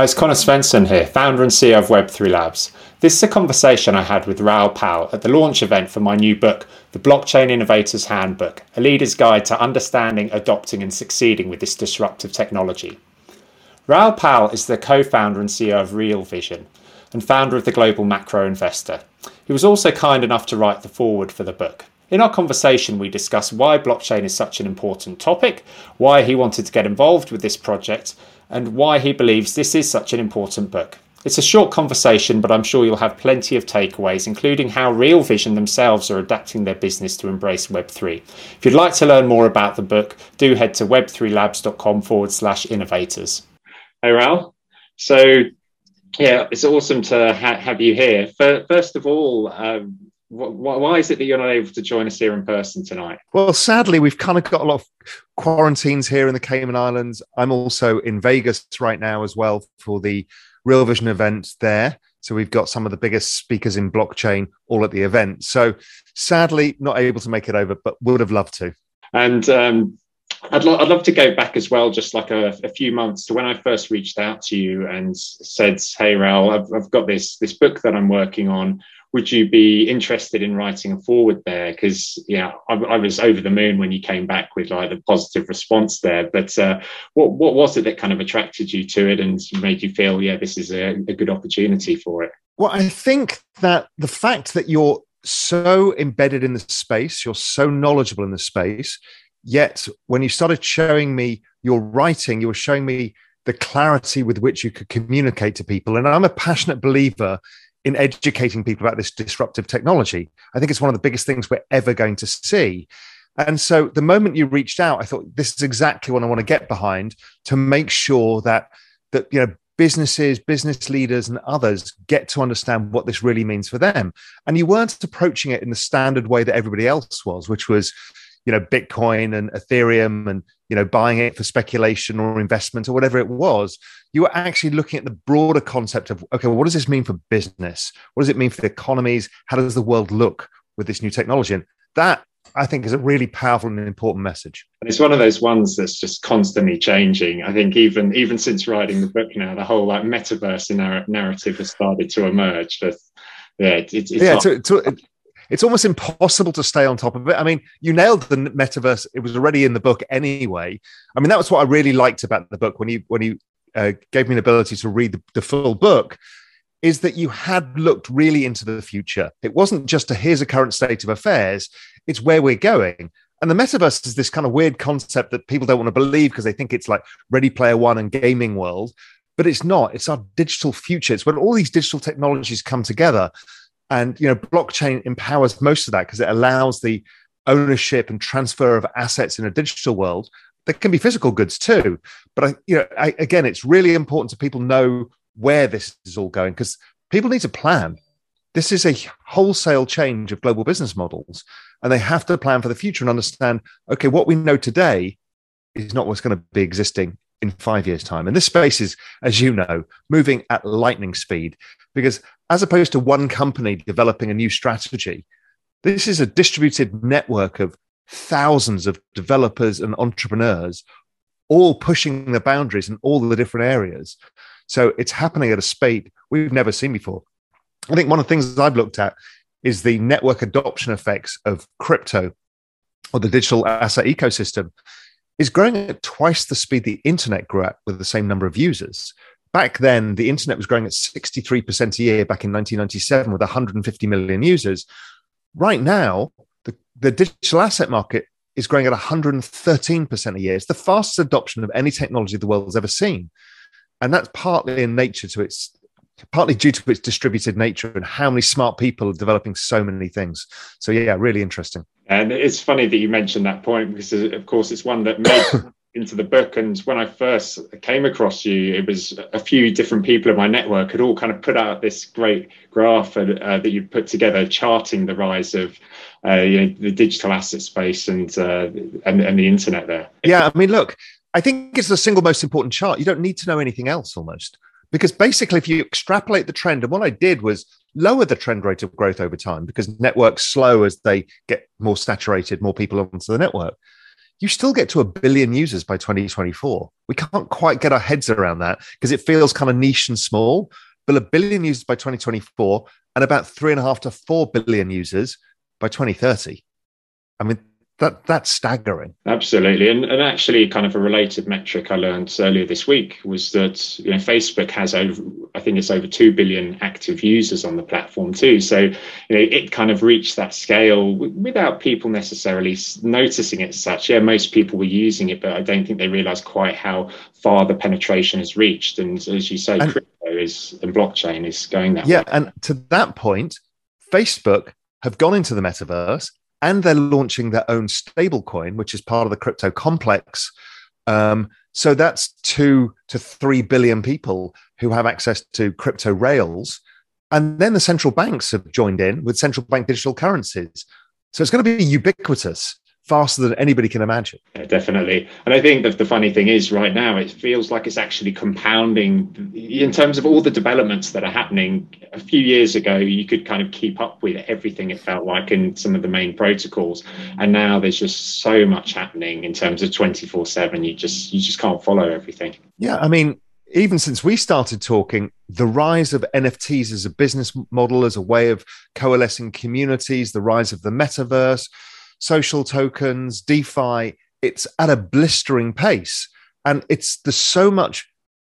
Hi, it's Conor Svensson here, founder and CEO of Web3 Labs. This is a conversation I had with Raoul Pal at the launch event for my new book, The Blockchain Innovator's Handbook, a leader's guide to understanding, adopting, and succeeding with this disruptive technology. Raoul Pal is the co founder and CEO of Real Vision and founder of the Global Macro Investor. He was also kind enough to write the foreword for the book. In our conversation, we discuss why blockchain is such an important topic, why he wanted to get involved with this project, and why he believes this is such an important book. It's a short conversation, but I'm sure you'll have plenty of takeaways, including how Real Vision themselves are adapting their business to embrace Web3. If you'd like to learn more about the book, do head to web3labs.com forward slash innovators. Hey, Raoul. So, yeah, it's awesome to ha- have you here. First of all, um, why is it that you're not able to join us here in person tonight? Well, sadly, we've kind of got a lot of quarantines here in the Cayman Islands. I'm also in Vegas right now as well for the Real Vision event there. So we've got some of the biggest speakers in blockchain all at the event. So sadly, not able to make it over, but would have loved to. And um, I'd, lo- I'd love to go back as well, just like a, a, few months to when I first reached out to you and said, "Hey, Raoul, I've, I've got this this book that I'm working on would you be interested in writing a foreword there? Because yeah, I, I, was over the moon when you came back with like the positive response there. But uh, what what was it that kind of attracted you to it and made you feel yeah, this is a, a good opportunity for it? Well, I think that the fact that you're so embedded in the space, you're so knowledgeable in the space, yet when you started showing me your writing, you were showing me the clarity with which you could communicate to people. And I'm a passionate believer in educating people about this disruptive technology. I think it's one of the biggest things we're ever going to see. And so the moment you reached out, I thought this is exactly what I want to get behind to make sure that that you know businesses, business leaders, and others get to understand what this really means for them. And you weren't approaching it in the standard way that everybody else was, which was, you know, Bitcoin and Ethereum and you know buying it for speculation or investment or whatever it was you were actually looking at the broader concept of okay well, what does this mean for business what does it mean for the economies how does the world look with this new technology and that I think is a really powerful and important message. And it's one of those ones that's just constantly changing. I think even even since writing the book now, the whole like metaverse narrative has started to emerge. But yeah, it, it's yeah, not- to, to, it's almost impossible to stay on top of it. I mean, you nailed the metaverse; it was already in the book anyway. I mean, that was what I really liked about the book when you when you uh, gave me the ability to read the, the full book. Is that you had looked really into the future? It wasn't just a here's a current state of affairs; it's where we're going. And the metaverse is this kind of weird concept that people don't want to believe because they think it's like Ready Player One and gaming world, but it's not. It's our digital future. It's when all these digital technologies come together and you know, blockchain empowers most of that because it allows the ownership and transfer of assets in a digital world. There can be physical goods too, but I, you know, I, again, it's really important to people know where this is all going because people need to plan. This is a wholesale change of global business models, and they have to plan for the future and understand. Okay, what we know today is not what's going to be existing in five years' time. And this space is, as you know, moving at lightning speed because as opposed to one company developing a new strategy, this is a distributed network of thousands of developers and entrepreneurs all pushing the boundaries in all the different areas. So it's happening at a speed we've never seen before. I think one of the things I've looked at is the network adoption effects of crypto or the digital asset ecosystem is growing at twice the speed the internet grew at with the same number of users back then the internet was growing at 63% a year back in 1997 with 150 million users. Right now the, the digital asset market is growing at 113% a year. It's the fastest adoption of any technology the world has ever seen. And that's partly in nature to its partly due to its distributed nature and how many smart people are developing so many things. So yeah really interesting. And it's funny that you mentioned that point because of course it's one that made into the book and when i first came across you it was a few different people in my network had all kind of put out this great graph uh, that you put together charting the rise of uh, you know, the digital asset space and, uh, and and the internet there. Yeah i mean look i think it's the single most important chart. You don't need to know anything else almost. Because basically if you extrapolate the trend and what i did was lower the trend rate of growth over time because networks slow as they get more saturated more people onto the network you still get to a billion users by 2024. We can't quite get our heads around that because it feels kind of niche and small. But a billion users by 2024 and about three and a half to four billion users by 2030. I mean, that that's staggering. Absolutely, and and actually, kind of a related metric I learned earlier this week was that you know Facebook has over, I think it's over two billion active users on the platform too. So you know it kind of reached that scale without people necessarily noticing it as such. Yeah, most people were using it, but I don't think they realised quite how far the penetration has reached. And as you say, and, crypto is and blockchain is going that yeah, way. and to that point, Facebook have gone into the metaverse and they're launching their own stablecoin, which is part of the crypto complex. Um, so that's two to three billion people who have access to crypto rails. And then the central banks have joined in with central bank digital currencies. So it's going to be ubiquitous faster than anybody can imagine. Yeah, definitely. And I think that the funny thing is right now, it feels like it's actually compounding in terms of all the developments that are happening. A few years ago, you could kind of keep up with everything it felt like in some of the main protocols. And now there's just so much happening in terms of 24 seven. You just, you just can't follow everything. Yeah. I mean, even since we started talking, the rise of NFTs as a business model, as a way of coalescing communities, the rise of the metaverse, social tokens, DeFi, it's at a blistering pace. And it's there's so much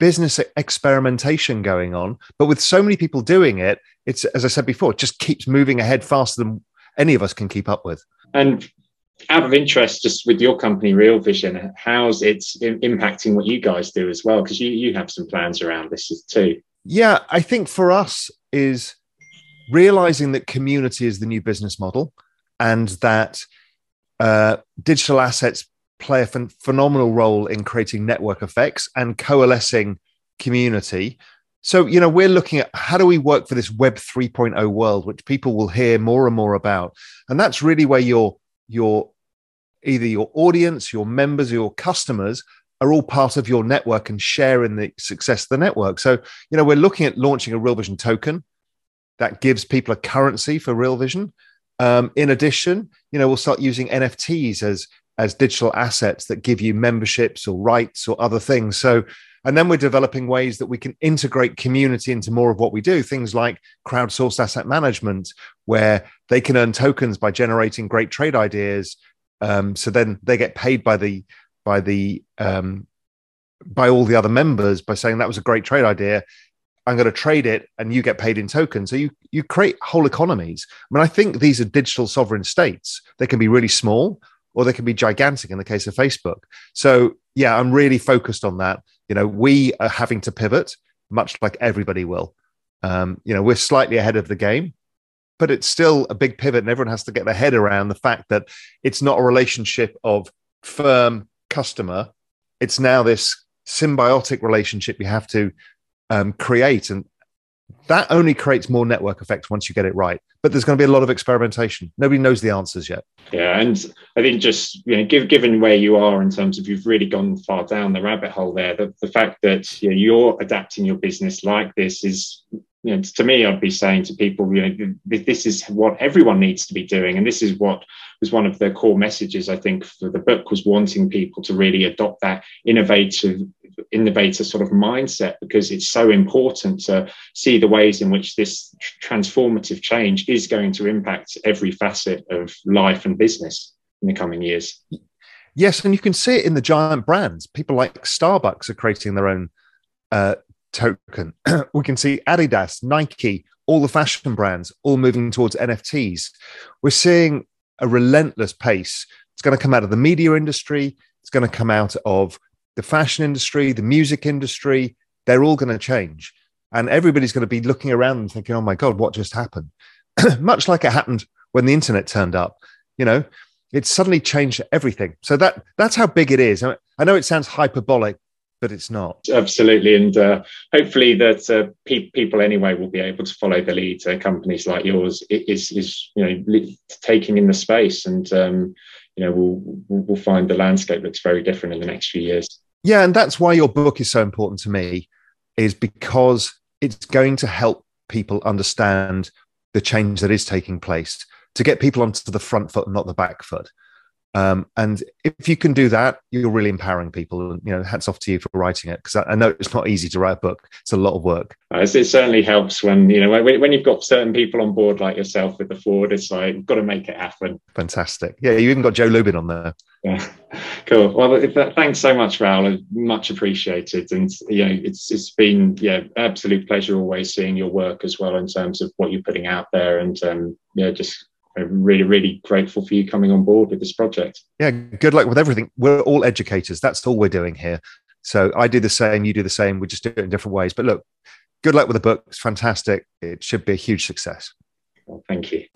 business experimentation going on, but with so many people doing it, it's as I said before, it just keeps moving ahead faster than any of us can keep up with. And out of interest, just with your company, Real Vision, how's it impacting what you guys do as well? Because you you have some plans around this too. Yeah, I think for us is realizing that community is the new business model and that uh, digital assets play a ph- phenomenal role in creating network effects and coalescing community. So, you know, we're looking at how do we work for this Web 3.0 world, which people will hear more and more about. And that's really where your your either your audience, your members, your customers are all part of your network and share in the success of the network. So, you know, we're looking at launching a Real Vision token that gives people a currency for Real Vision. Um, in addition, you know, we'll start using NFTs as as digital assets that give you memberships or rights or other things. So, and then we're developing ways that we can integrate community into more of what we do. Things like crowdsourced asset management, where they can earn tokens by generating great trade ideas. Um, so then they get paid by the by the um, by all the other members by saying that was a great trade idea I'm going to trade it and you get paid in tokens. So you you create whole economies. I mean, I think these are digital sovereign states. They can be really small or they can be gigantic in the case of Facebook. So yeah, I'm really focused on that. You know, we are having to pivot, much like everybody will. Um, you know, we're slightly ahead of the game, but it's still a big pivot, and everyone has to get their head around the fact that it's not a relationship of firm customer. It's now this symbiotic relationship you have to um, create. And that only creates more network effect once you get it right. But there's going to be a lot of experimentation. Nobody knows the answers yet. Yeah, and I think just you know, give, given where you are in terms of you've really gone far down the rabbit hole there, the, the fact that you know, you're adapting your business like this is you know, to me, I'd be saying to people, you know, this is what everyone needs to be doing, and this is what was one of the core messages I think for the book was wanting people to really adopt that innovative innovator sort of mindset because it's so important to see the ways in which this transformative change is going to impact every facet of life and business in the coming years. Yes, and you can see it in the giant brands. People like Starbucks are creating their own uh, token. we can see Adidas, Nike, all the fashion brands all moving towards NFTs. We're seeing a relentless pace. It's going to come out of the media industry. It's going to come out of the fashion industry, the music industry, they're all going to change. And everybody's going to be looking around and thinking, oh my God, what just happened? Much like it happened when the internet turned up, you know, it suddenly changed everything. So that that's how big it is. I know it sounds hyperbolic, but it's not. Absolutely, and uh, hopefully that uh, pe- people anyway will be able to follow the lead. Uh, companies like yours is is you know taking in the space, and um, you know we'll we'll find the landscape looks very different in the next few years. Yeah, and that's why your book is so important to me, is because it's going to help people understand the change that is taking place to get people onto the front foot and not the back foot. Um, and if you can do that, you're really empowering people. And you know, hats off to you for writing it because I, I, know it's not easy to write a book. It's a lot of work. Uh, it certainly helps when you know when, when, you've got certain people on board like yourself with the foreword. It's like you've got to make it happen. Fantastic. Yeah, you even got Joe Lubin on there. Yeah, cool. Well, that, thanks so much, Raoul. Much appreciated. And you know, it's it's been yeah, absolute pleasure always seeing your work as well in terms of what you're putting out there, and um, yeah, just I'm really, really grateful for you coming on board with this project. Yeah, good luck with everything. We're all educators. That's all we're doing here. So I do the same, you do the same. We just do it in different ways. But look, good luck with the book. It's fantastic. It should be a huge success. Well, thank you.